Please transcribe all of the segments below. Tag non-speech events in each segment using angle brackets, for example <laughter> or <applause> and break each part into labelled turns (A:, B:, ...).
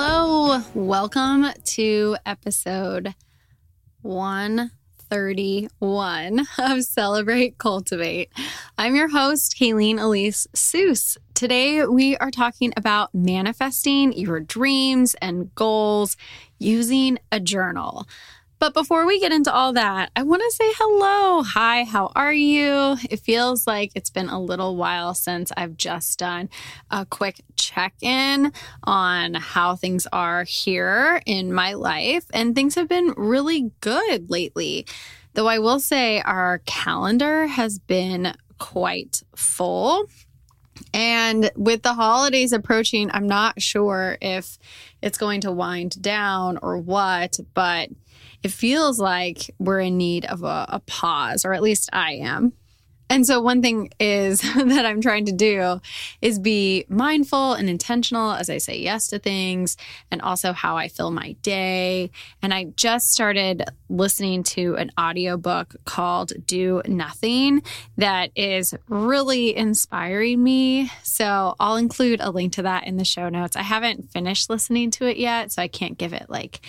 A: Hello, welcome to episode 131 of Celebrate Cultivate. I'm your host, Kayleen Elise Seuss. Today, we are talking about manifesting your dreams and goals using a journal. But before we get into all that, I want to say hello. Hi, how are you? It feels like it's been a little while since I've just done a quick check in on how things are here in my life. And things have been really good lately. Though I will say our calendar has been quite full. And with the holidays approaching, I'm not sure if it's going to wind down or what, but it feels like we're in need of a, a pause, or at least I am. And so, one thing is <laughs> that I'm trying to do is be mindful and intentional as I say yes to things and also how I fill my day. And I just started listening to an audiobook called Do Nothing that is really inspiring me. So, I'll include a link to that in the show notes. I haven't finished listening to it yet, so I can't give it like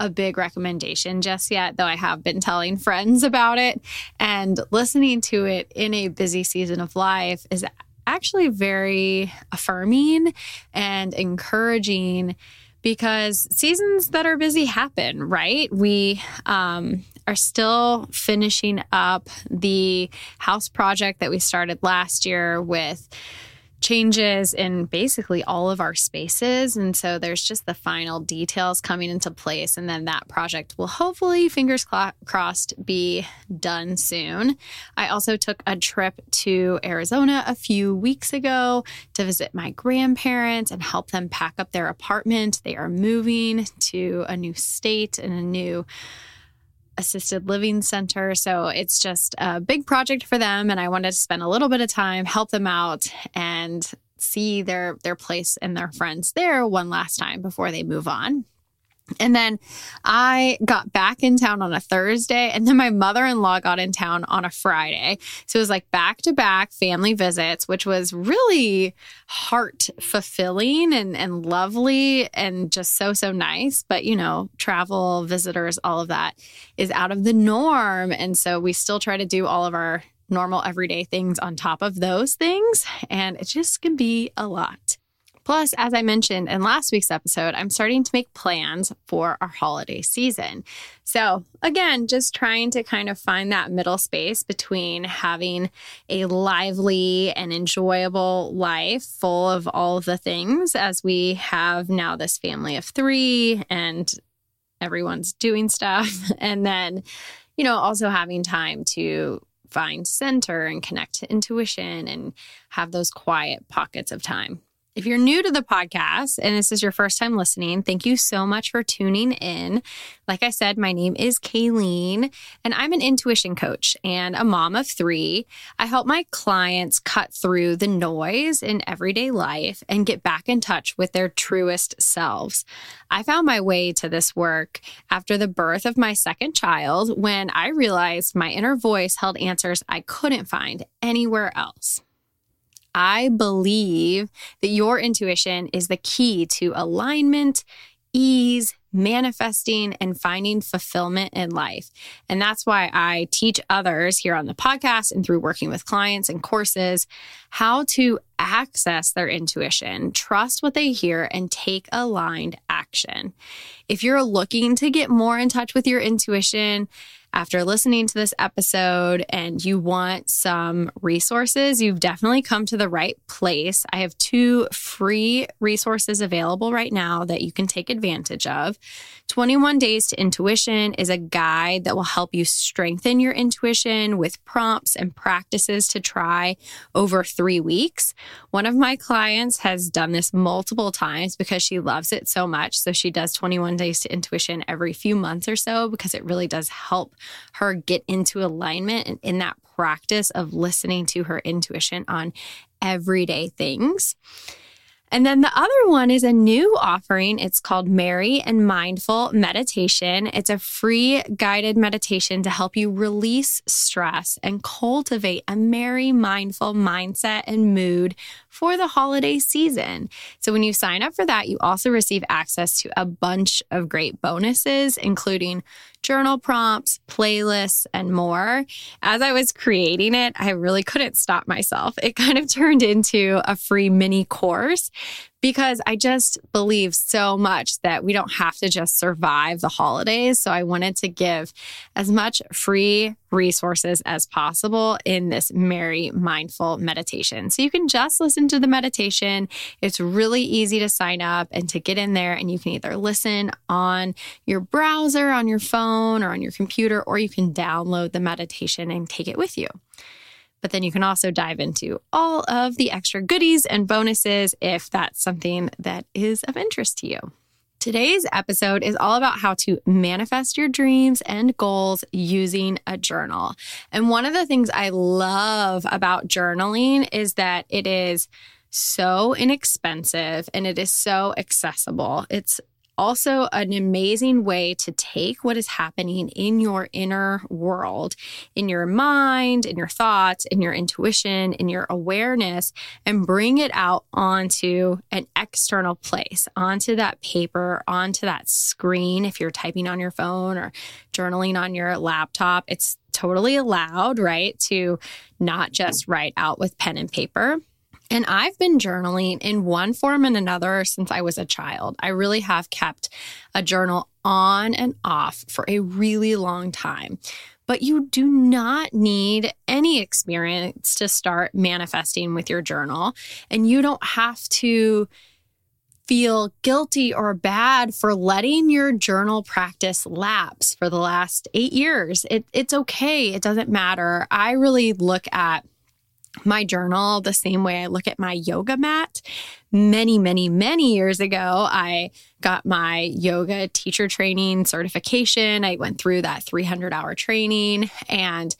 A: a big recommendation just yet, though I have been telling friends about it. And listening to it in a busy season of life is actually very affirming and encouraging because seasons that are busy happen, right? We um, are still finishing up the house project that we started last year with changes in basically all of our spaces. And so there's just the final details coming into place. And then that project will hopefully, fingers crossed, be done soon. I also took a trip to Arizona a few weeks ago to visit my grandparents and help them pack up their apartment. They are moving to a new state and a new assisted living center. So it's just a big project for them. And I wanted to spend a little bit of time, help them out, and see their their place and their friends there one last time before they move on. And then I got back in town on a Thursday, and then my mother in law got in town on a Friday. So it was like back to back family visits, which was really heart fulfilling and, and lovely and just so, so nice. But, you know, travel, visitors, all of that is out of the norm. And so we still try to do all of our normal everyday things on top of those things. And it just can be a lot. Plus, as I mentioned in last week's episode, I'm starting to make plans for our holiday season. So, again, just trying to kind of find that middle space between having a lively and enjoyable life full of all the things as we have now this family of three and everyone's doing stuff. <laughs> And then, you know, also having time to find center and connect to intuition and have those quiet pockets of time. If you're new to the podcast and this is your first time listening, thank you so much for tuning in. Like I said, my name is Kayleen, and I'm an intuition coach and a mom of three. I help my clients cut through the noise in everyday life and get back in touch with their truest selves. I found my way to this work after the birth of my second child when I realized my inner voice held answers I couldn't find anywhere else. I believe that your intuition is the key to alignment, ease, manifesting, and finding fulfillment in life. And that's why I teach others here on the podcast and through working with clients and courses how to access their intuition, trust what they hear, and take aligned action. If you're looking to get more in touch with your intuition, after listening to this episode and you want some resources, you've definitely come to the right place. I have two free resources available right now that you can take advantage of. 21 Days to Intuition is a guide that will help you strengthen your intuition with prompts and practices to try over three weeks. One of my clients has done this multiple times because she loves it so much. So she does 21 Days to Intuition every few months or so because it really does help her get into alignment in that practice of listening to her intuition on everyday things. And then the other one is a new offering. It's called Merry and Mindful Meditation. It's a free guided meditation to help you release stress and cultivate a merry, mindful mindset and mood for the holiday season. So when you sign up for that, you also receive access to a bunch of great bonuses, including journal prompts, playlists, and more. As I was creating it, I really couldn't stop myself. It <laughs> kind of turned into a free mini course because I just believe so much that we don't have to just survive the holidays. So I wanted to give as much free resources as possible in this merry mindful meditation. So you can just listen to the meditation. It's really easy to sign up and to get in there and you can either listen on your browser, on your phone or on your computer or you can download the meditation and take it with you. But then you can also dive into all of the extra goodies and bonuses if that's something that is of interest to you. Today's episode is all about how to manifest your dreams and goals using a journal. And one of the things I love about journaling is that it is so inexpensive and it is so accessible. It's also an amazing way to take what is happening in your inner world, in your mind, in your thoughts, in your intuition, in your awareness, and bring it out onto an external place, onto that paper, onto that screen. If you're typing on your phone or journaling on your laptop, it's totally allowed, right? To not just write out with pen and paper. And I've been journaling in one form and another since I was a child. I really have kept a journal on and off for a really long time. But you do not need any experience to start manifesting with your journal. And you don't have to feel guilty or bad for letting your journal practice lapse for the last eight years. It, it's okay. It doesn't matter. I really look at my journal the same way I look at my yoga mat. Many, many, many years ago, I got my yoga teacher training certification. I went through that 300 hour training and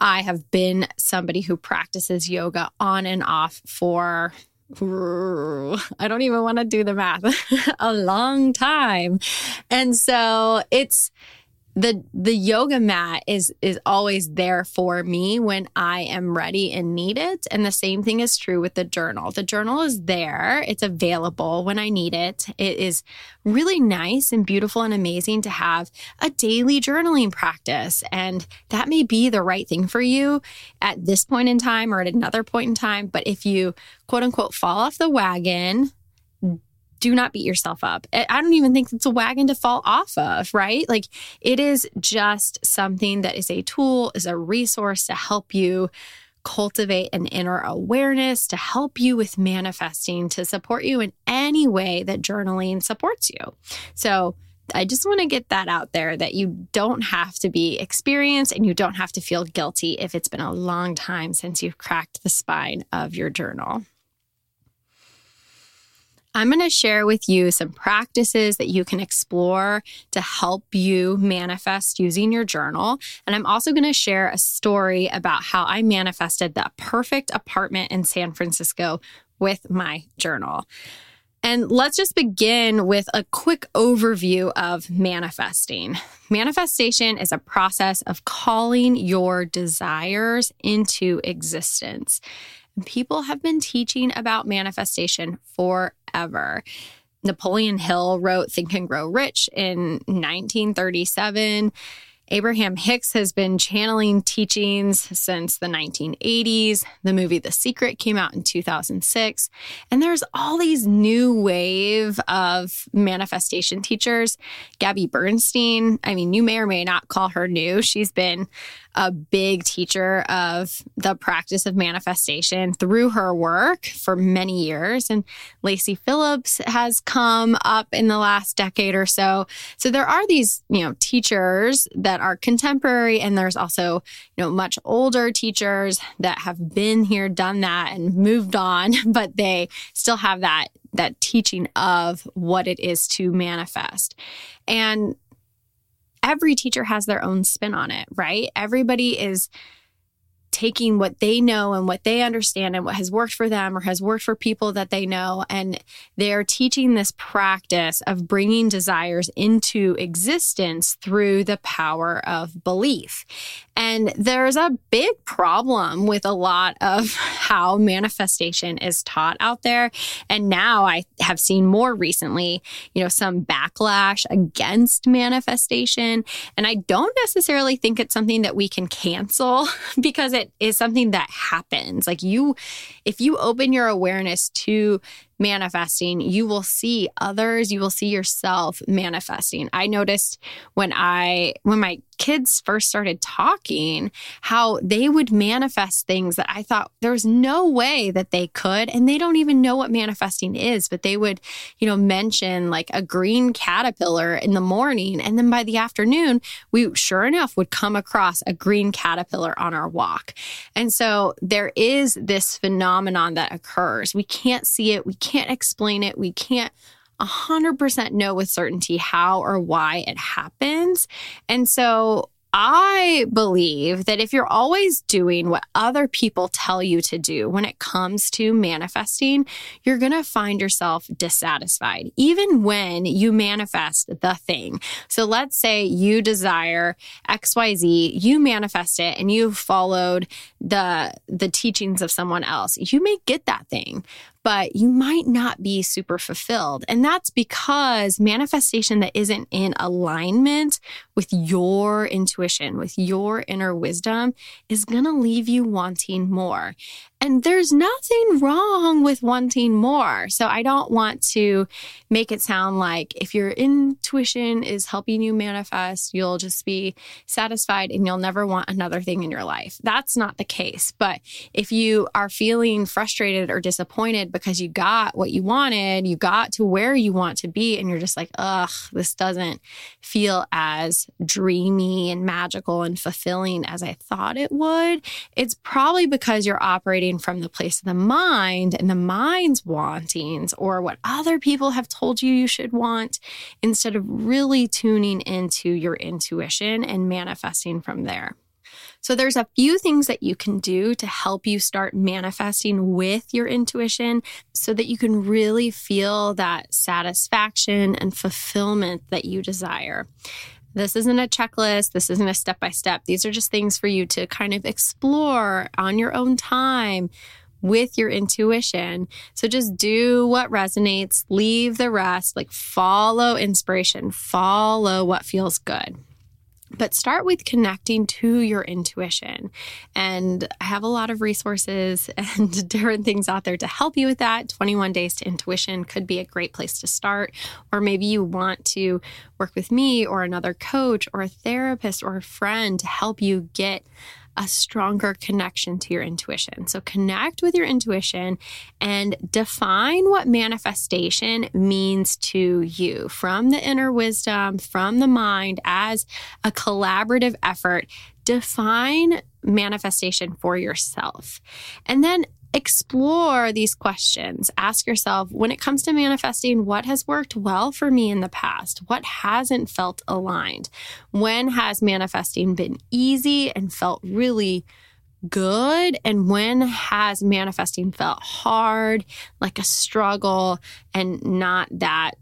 A: I have been somebody who practices yoga on and off for I don't even want to do the math, <laughs> a long time. And so it's the the yoga mat is is always there for me when I am ready and need it and the same thing is true with the journal. The journal is there, it's available when I need it. It is really nice and beautiful and amazing to have a daily journaling practice and that may be the right thing for you at this point in time or at another point in time, but if you quote unquote fall off the wagon do not beat yourself up. I don't even think it's a wagon to fall off of, right? Like it is just something that is a tool, is a resource to help you cultivate an inner awareness, to help you with manifesting, to support you in any way that journaling supports you. So, I just want to get that out there that you don't have to be experienced and you don't have to feel guilty if it's been a long time since you've cracked the spine of your journal. I'm going to share with you some practices that you can explore to help you manifest using your journal. And I'm also going to share a story about how I manifested the perfect apartment in San Francisco with my journal. And let's just begin with a quick overview of manifesting. Manifestation is a process of calling your desires into existence. People have been teaching about manifestation forever. Napoleon Hill wrote Think and Grow Rich in 1937. Abraham Hicks has been channeling teachings since the 1980s. The movie The Secret came out in 2006. And there's all these new wave of manifestation teachers. Gabby Bernstein, I mean, you may or may not call her new. She's been a big teacher of the practice of manifestation through her work for many years. And Lacy Phillips has come up in the last decade or so. So there are these, you know, teachers that are contemporary, and there's also, you know, much older teachers that have been here, done that, and moved on, <laughs> but they still have that that teaching of what it is to manifest. And every teacher has their own spin on it, right? Everybody is taking what they know and what they understand and what has worked for them or has worked for people that they know. And they're teaching this practice of bringing desires into existence through the power of belief. And there's a big problem with a lot of <laughs> how manifestation is taught out there. And now I have seen more recently, you know, some backlash against manifestation. And I don't necessarily think it's something that we can cancel <laughs> because it is something that happens. Like you, if you open your awareness to manifesting, you will see others, you will see yourself manifesting. I noticed when I when my kids first started talking how they would manifest things that I thought there was no way that they could and they don't even know what manifesting is, but they would, you know, mention like a green caterpillar in the morning and then by the afternoon, we sure enough would come across a green caterpillar on our walk. And so there is this phenomenon that occurs. We can't see it, we can't explain it. We can't 100% know with certainty how or why it happens. And so I believe that if you're always doing what other people tell you to do when it comes to manifesting, you're going to find yourself dissatisfied, even when you manifest the thing. So let's say you desire XYZ, you manifest it and you followed the, the teachings of someone else. You may get that thing, but you might not be super fulfilled. And that's because manifestation that isn't in alignment with your intuition, with your inner wisdom, is going to leave you wanting more. And there's nothing wrong with wanting more. So I don't want to make it sound like if your intuition is helping you manifest, you'll just be satisfied and you'll never want another thing in your life. That's not the case. But if you are feeling frustrated or disappointed because you got what you wanted, you got to where you want to be, and you're just like, ugh, this doesn't feel as dreamy and magical and fulfilling as I thought it would, it's probably because you're operating operating from the place of the mind and the mind's wantings or what other people have told you you should want instead of really tuning into your intuition and manifesting from there. So, there's a few things that you can do to help you start manifesting with your intuition so that you can really feel that satisfaction and fulfillment that you desire. This isn't a checklist. This isn't a step by step. These are just things for you to kind of explore on your own time with your intuition. So just do what resonates, leave the rest, like follow inspiration, follow what feels good. But start with connecting to your intuition. And I have a lot of resources <laughs> and different things out there to help you with that. 21 Days to Intuition could be a great place to start. Or maybe you want to work with me or another coach or a therapist or a friend to help you get a stronger connection to your intuition. So connect with your intuition and define what manifestation means to you from the inner wisdom, from the mind as a collaborative effort. Define manifestation for yourself. And then explore these questions. Ask yourself when it comes to manifesting, what has worked well for me in the past? What hasn't felt aligned? When has manifesting been easy and felt really good? And when has manifesting felt hard, like a struggle and not that,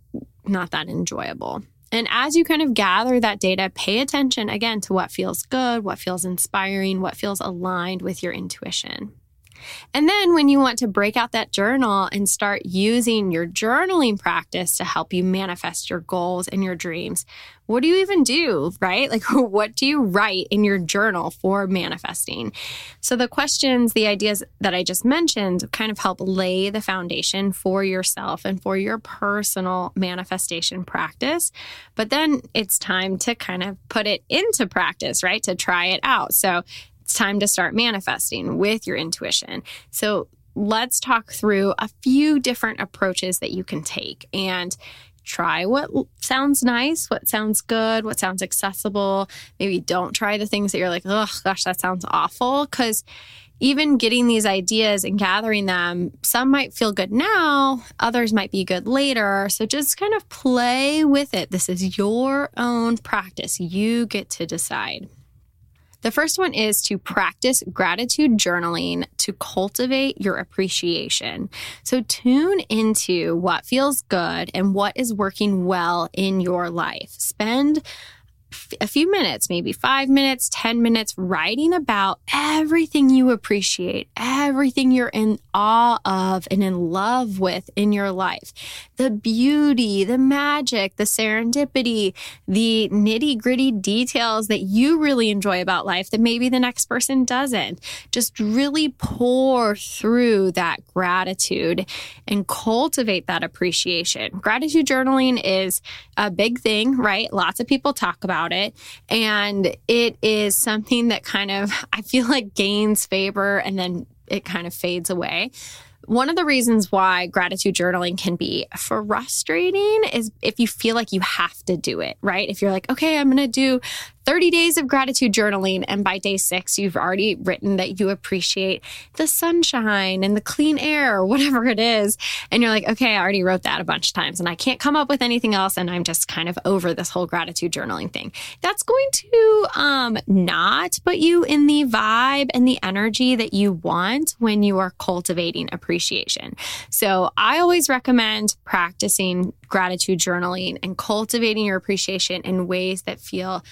A: not that enjoyable? And as you kind of gather that data, pay attention again to what feels good, what feels inspiring, what feels aligned with your intuition. And then when you want to break out that journal and start using your journaling practice to help you manifest your goals and your dreams, what do you even do, right? <laughs> Like, what do you write in your journal for manifesting? So, the questions, the ideas that I just mentioned kind of help lay the foundation for yourself and for your personal manifestation practice. But then it's time to kind of put it into practice, right? To try it out. So, it's time to start manifesting with your intuition. So let's talk through a few different approaches that you can take and try what sounds nice, what sounds good, what sounds accessible. Maybe don't try the things that you're like, oh gosh, that sounds awful. Because even getting these ideas and gathering them, some might feel good now, others might be good later. So just kind of play with it. This is your own practice. You get to decide. The first one is to practice gratitude journaling to cultivate your appreciation. So tune into what feels good and what is working well in your life. Spend a few minutes, maybe five minutes, 10 minutes, writing about everything you appreciate, everything you're in awe of and in love with in your life. The beauty, the magic, the serendipity, the nitty gritty details that you really enjoy about life that maybe the next person doesn't. Just really pour through that gratitude and cultivate that appreciation. Gratitude journaling is a big thing, right? Lots of people talk about it. And it is something that kind of, I feel like gains favor and then it kind of fades away. One of the reasons why gratitude journaling can be frustrating is if you feel like you have to do it, right? If you're like, okay, I'm going to do 30 days of gratitude journaling. And by day six, you've already written that you appreciate the sunshine and the clean air, or whatever it is. And you're like, okay, I already wrote that a bunch of times and I can't come up with anything else. And I'm just kind of over this whole gratitude journaling thing. That's going to um, not put you in the vibe and the energy that you want when you are cultivating appreciation. So I always recommend practicing gratitude journaling and cultivating your appreciation in ways that feel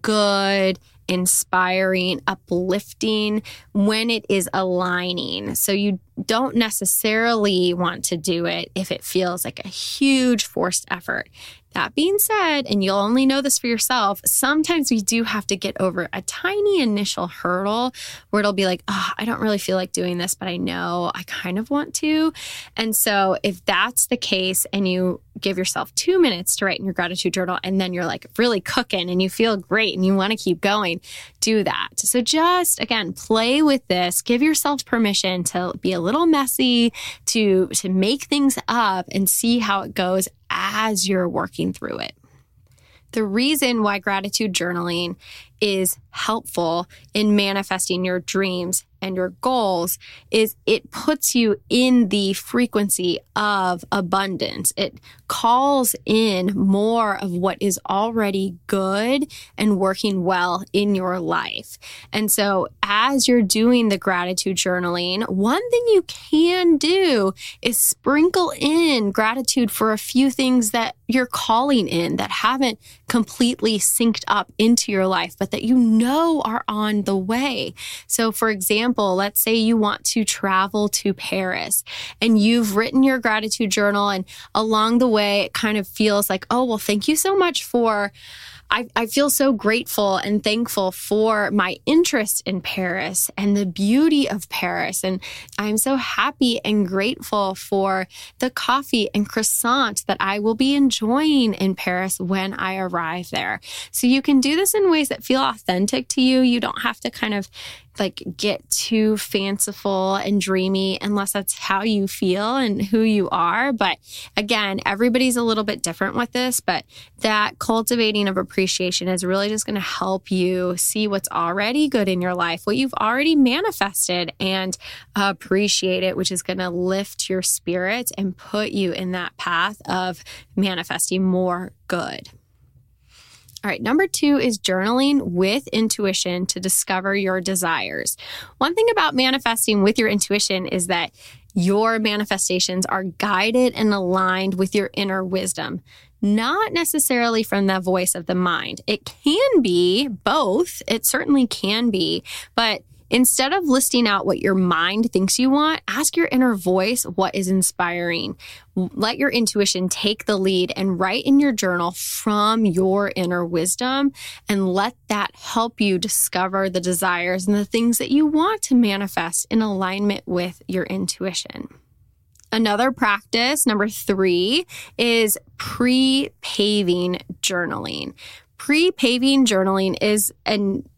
A: good, inspiring, uplifting when it is aligning. So you don't necessarily want to do it if it feels like a huge forced effort. That being said, and you'll only know this for yourself, sometimes we do have to get over a tiny initial hurdle where it'll be like, oh, I don't really feel like doing this, but I know I kind of want to. And so, if that's the case, and you give yourself two minutes to write in your gratitude journal, and then you're like really cooking and you feel great and you want to keep going, do that. So, just again, play with this, give yourself permission to be a little messy, to, to make things up and see how it goes as you're working through it. The reason why gratitude journaling is helpful in manifesting your dreams and your goals is it puts you in the frequency of abundance. It calls in more of what is already good and working well in your life. And so as you're doing the gratitude journaling, one thing you can do is sprinkle in gratitude for a few things that you're calling in that haven't completely synced up into your life, but that you know are on the way. So for example, let's say you want to travel to Paris and you've written your gratitude journal, and along the way, it kind of feels like, oh, well, thank you so much for I, I feel so grateful and thankful for my interest in Paris and the beauty of Paris. And I'm so happy and grateful for the coffee and croissant that I will be enjoying in Paris when I arrive there. So you can do this in ways that feel authentic to you. You don't have to kind of like get too fanciful and dreamy unless that's how you feel and who you are. But again, everybody's a little bit different with this, but that cultivating of appreciation is really just going to help you see what's already good in your life, what you've already manifested and appreciate it, which is going to lift your spirit and put you in that path of manifesting more good. All right, number two is journaling with intuition to discover your desires. One thing about manifesting with your intuition is that your manifestations are guided and aligned with your inner wisdom, not necessarily from the voice of the mind. It can be both, it certainly can be, but Instead of listing out what your mind thinks you want, ask your inner voice what is inspiring. Let your intuition take the lead and write in your journal from your inner wisdom and let that help you discover the desires and the things that you want to manifest in alignment with your intuition. Another practice, number three, is pre paving journaling. Pre paving journaling is an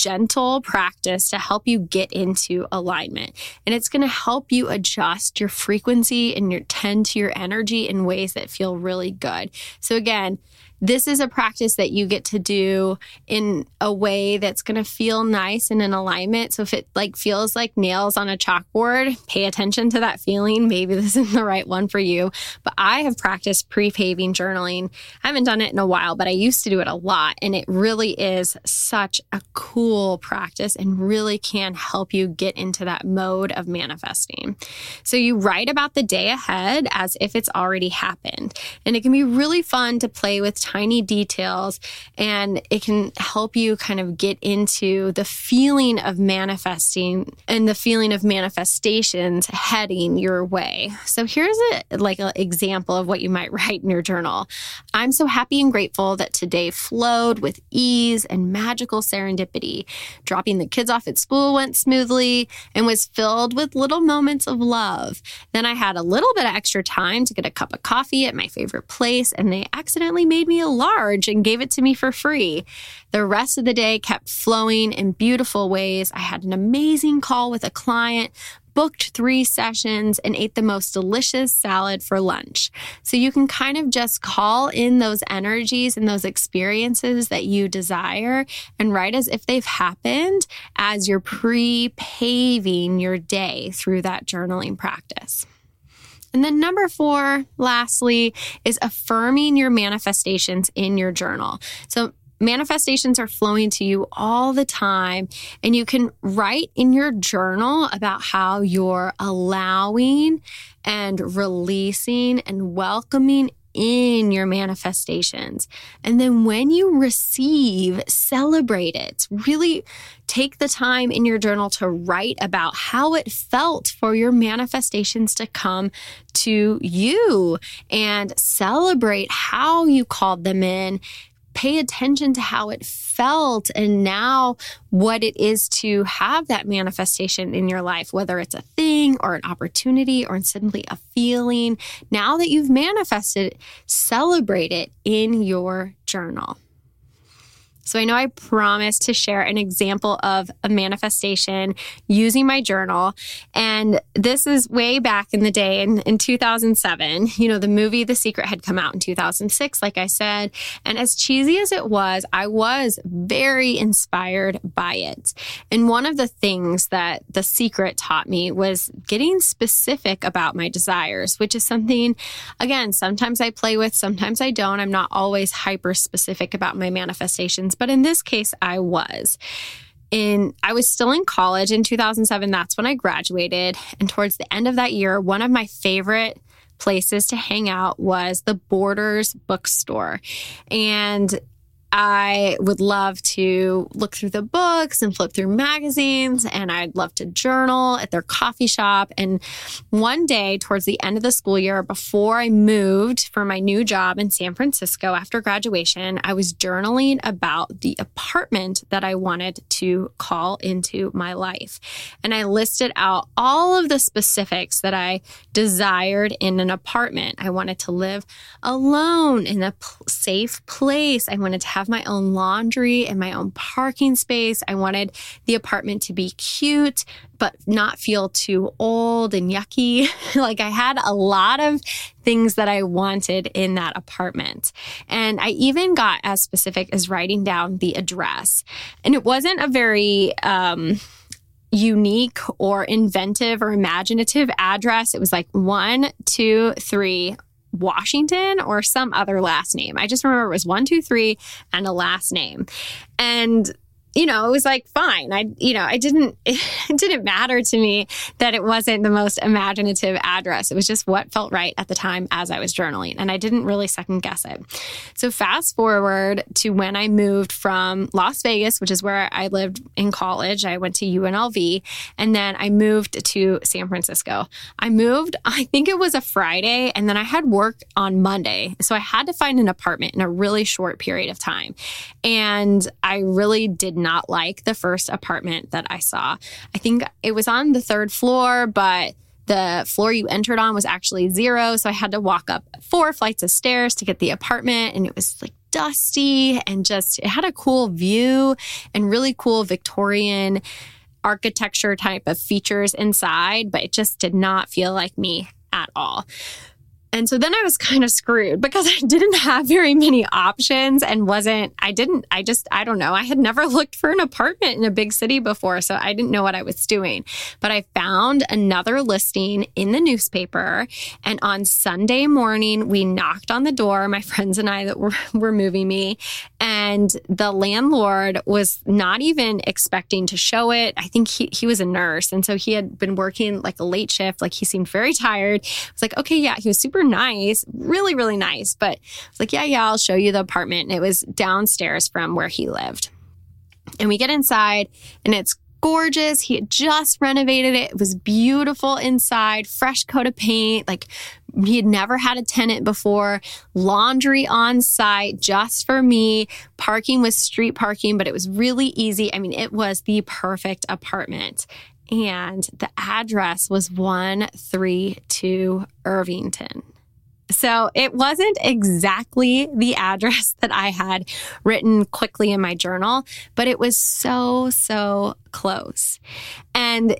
A: gentle practice to help you get into alignment. And it's going to help you adjust your frequency and your tend to your energy in ways that feel really good. So again, this is a practice that you get to do in a way that's going to feel nice and in alignment. So if it like feels like nails on a chalkboard, pay attention to that feeling. Maybe this isn't the right one for you. But I have practiced pre-paving journaling. I haven't done it in a while, but I used to do it a lot and it really is such a cool practice and really can help you get into that mode of manifesting. So you write about the day ahead as if it's already happened. And it can be really fun to play with tiny details and it can help you kind of get into the feeling of manifesting and the feeling of manifestations heading your way. So here's a like an example of what you might <laughs> write in your journal. I'm so happy and grateful that today flowed with ease and magical serendipity. Dropping the kids off at school went smoothly and was filled with little moments of love. Then I had a little bit of extra time to get a cup of coffee at my favorite place and they accidentally made me large and gave it to me for free. The rest of the day kept flowing in beautiful ways. I had an amazing call with a client, booked three sessions, and ate the most delicious salad for lunch. So you can kind of just call in those energies and those experiences that you desire and write as if they've happened as you're pre paving your day through that journaling practice. And then number four, lastly, is affirming your manifestations in your journal. So manifestations are flowing to you all the time. And you can write in your journal about how you're allowing and releasing and welcoming in your manifestations. And then when you receive, celebrate it. Really take the time in your journal to write about how it felt for your manifestations to come to you and celebrate how you called them in pay attention to how it felt and now what it is to have that manifestation in your life, whether it's a thing or an opportunity or simply a feeling. Now that you've manifested, celebrate it in your journal. So I know I promised to share an example of a manifestation using my journal. And this is way back in the day in, in 2007. You know, the movie The Secret had come out in 2006, like I said. And as cheesy as it was, I was very inspired by it. And one of the things that The Secret taught me was getting specific about my desires, which is something, again, sometimes I play with, sometimes I don't. I'm not always hyper specific about my manifestations but in this case, I was. In I was still in college in 2007. That's when I graduated. And towards the end of that year, one of my favorite places to hang out was the Borders bookstore. And I would love to look through the books and flip through magazines, and I'd love to journal at their coffee shop. And one day, towards the end of the school year, before I moved for my new job in San Francisco after graduation, I was journaling about the apartment that I wanted to call into my life. And I listed out all of the specifics that I desired in an apartment. I wanted to live alone in a safe place. I wanted to have have my own laundry and my own parking space. I wanted the apartment to be cute, but not feel too old and yucky. <laughs> like I had a lot of things that I wanted in that apartment. And I even got as specific as writing down the address. And it wasn't a very, um, unique or inventive or imaginative address. It was like one, two, three, Washington or some other last name. I just remember it was one, two, three, and a last name. And you know, it was like fine. I, you know, I didn't, <laughs> it didn't matter to me that it wasn't the most imaginative address. It was just what felt right at the time as I was journaling. And I didn't really second guess it. So fast forward to when I moved from Las Vegas, which is where I lived in college. I went to UNLV and then I moved to San Francisco. I moved, <laughs> I think it was a Friday, and then I had work on Monday. So I had to find an apartment in a really short period of time. And I really did not like the first apartment that I saw. I think it was on the third floor, but the floor you entered on was actually zero. So I had to walk up four flights of stairs to get the apartment. And it was like dusty and just, it had a cool view and really cool Victorian architecture type of features inside, but it just did not feel like me at all. And so then I was kind of screwed because <laughs> I didn't have very many options and wasn't, I didn't, I just, I don't know. I had never looked for an apartment in a big city before, so I didn't know what I was doing. But I found another listing in the newspaper. And on Sunday morning, we knocked on the door, my <laughs> friends and I that were, were moving me. And the landlord was not even expecting to show it. I think he, he was a nurse. And so he had been working like a late shift. Like he seemed very tired. I was like, okay, yeah, he was super super nice, really, really nice. But I was like, yeah, yeah, I'll show you the apartment. And it was downstairs from where he lived. And we get inside and it's gorgeous. He had just renovated it. It was beautiful inside, fresh coat of paint. Like he had never had a tenant before, laundry on site just for me. Parking was street parking, but it was really easy. I mean, it was the perfect apartment and the address was 132 Irvington. So it wasn't exactly the address <laughs> that I had written quickly in my journal, but it was so, so close. And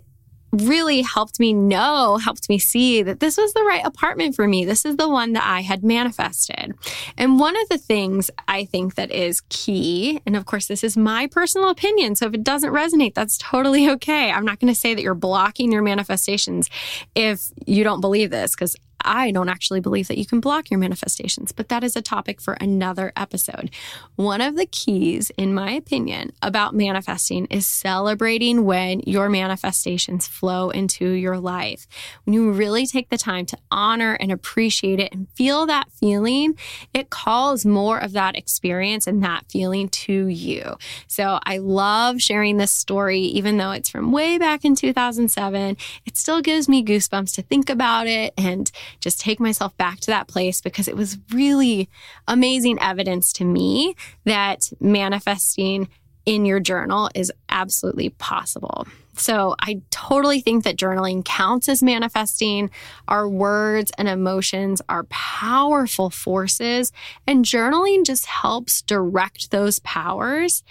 A: really helped me know, helped me see that this was the right apartment for me. This is the one that I had manifested. And one of the things I think that is key, and of course, this is my personal opinion. So if it doesn't resonate, that's totally <laughs> okay. I'm not going to say that you're blocking your manifestations if you don't believe this, because I don't actually believe that you can block your manifestations, but that is a topic for another episode. One of the keys, in my opinion, about manifesting is celebrating when your manifestations flow into your life. When you really take the time to honor and appreciate it and feel that feeling, it calls more of that experience and that feeling to you. So I love sharing this story, even though it's from way back in 2007. It still gives me goosebumps to think about it and just take myself back to that place because it was really amazing evidence to me that manifesting in your journal is absolutely possible. So I totally think that journaling counts as manifesting. Our words and emotions are powerful forces, and journaling just helps direct those powers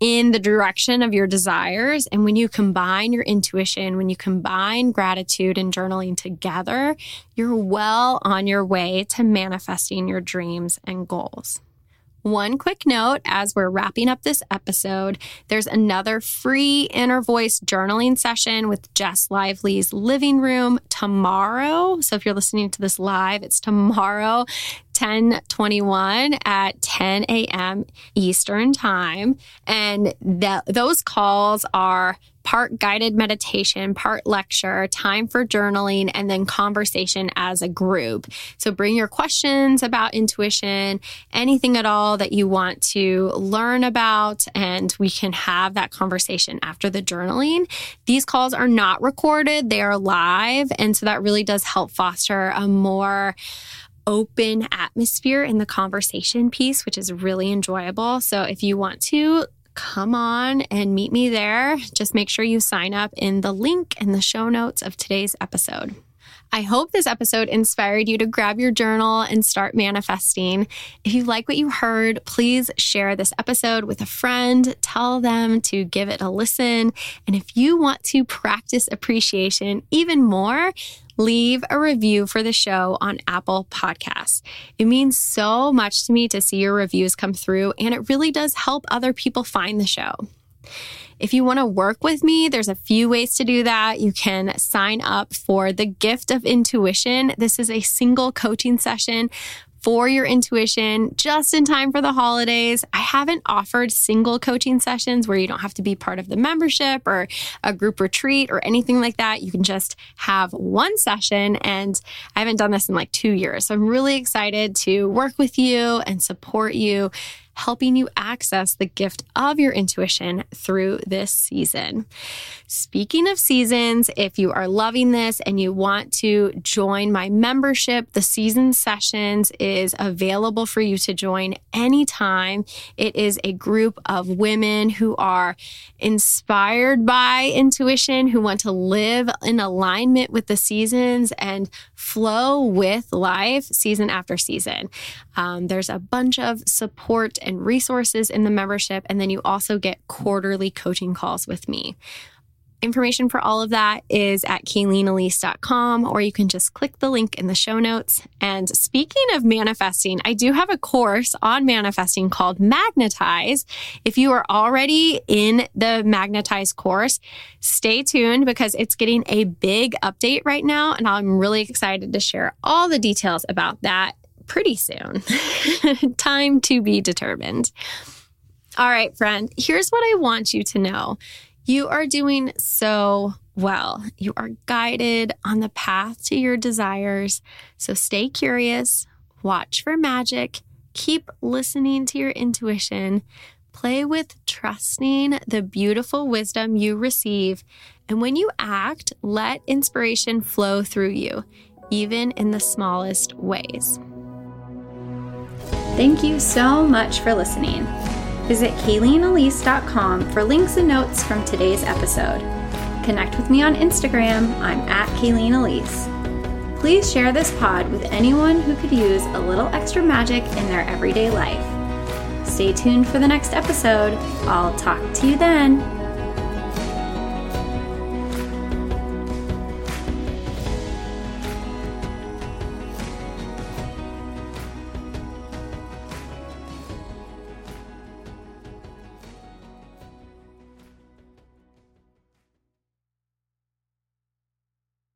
A: in the direction of your desires. And when you combine your intuition, when you combine gratitude and journaling together, you're well on your way to manifesting your dreams and goals. One quick note as we're wrapping up this episode, there's another free inner voice journaling session with Jess Lively's living room tomorrow. So if you're listening to this live, it's tomorrow. 1021 at 10 a.m. Eastern Time. And those calls are part guided meditation, part lecture, time for journaling, and then conversation as a group. So bring your questions about intuition, anything at all that you want to learn about, and we can have that conversation after the journaling. These calls are not recorded, they are live. And so that really does help foster a more open atmosphere in the conversation piece, which is really enjoyable. So if you want to, come on and meet me there. Just make sure you sign up in the link in the show notes of today's episode. I hope this episode inspired you to grab your journal and start manifesting. If you like what you heard, please share this episode with a friend. Tell them to give it a listen. And if you want to practice appreciation even more, leave a review for the show on Apple Podcasts. It means so much to me to see your reviews come through, and it really does help other people find the show. If you want to work with me, there's a few ways to do that. You can sign up for the gift of intuition. This is a single coaching session for your intuition just in time for the holidays. I haven't offered single coaching sessions where you don't have to be part of the membership or a group retreat or anything like that. You can just have one session. And I haven't done this in like two years. So I'm really excited to work with you and support you helping you access the gift of your intuition through this season. Speaking of seasons, if you are loving this and you want to join my membership, the season sessions is available for you to join anytime. It is a group of women who are inspired by intuition, who want to live in alignment with the seasons and flow with life season after season. Um, there's a bunch of support and resources in the membership. And then you also get quarterly coaching calls with me. Information for all of that is at kayleenelise.com, or you can just click the link in the show notes. And speaking of manifesting, I do have a course on manifesting called Magnetize. If you are already in the Magnetize course, stay tuned because it's getting a big update right now. And I'm really excited to share all the details about that pretty soon. <laughs> Time to be determined. All right, friend, here's what I want you to know. You are doing so well. You are guided on the path to your desires. So stay curious, watch for magic, keep listening to your intuition, play with trusting the beautiful wisdom you receive. And when you act, let inspiration flow through you, even in the smallest ways. Thank you so much for listening. Visit KayleenElise.com for links and notes from today's episode. Connect with me on Instagram. I'm at Kayleen Elise. Please share this pod with anyone who could use a little extra magic in their everyday life. Stay tuned for the next episode. I'll talk to you then.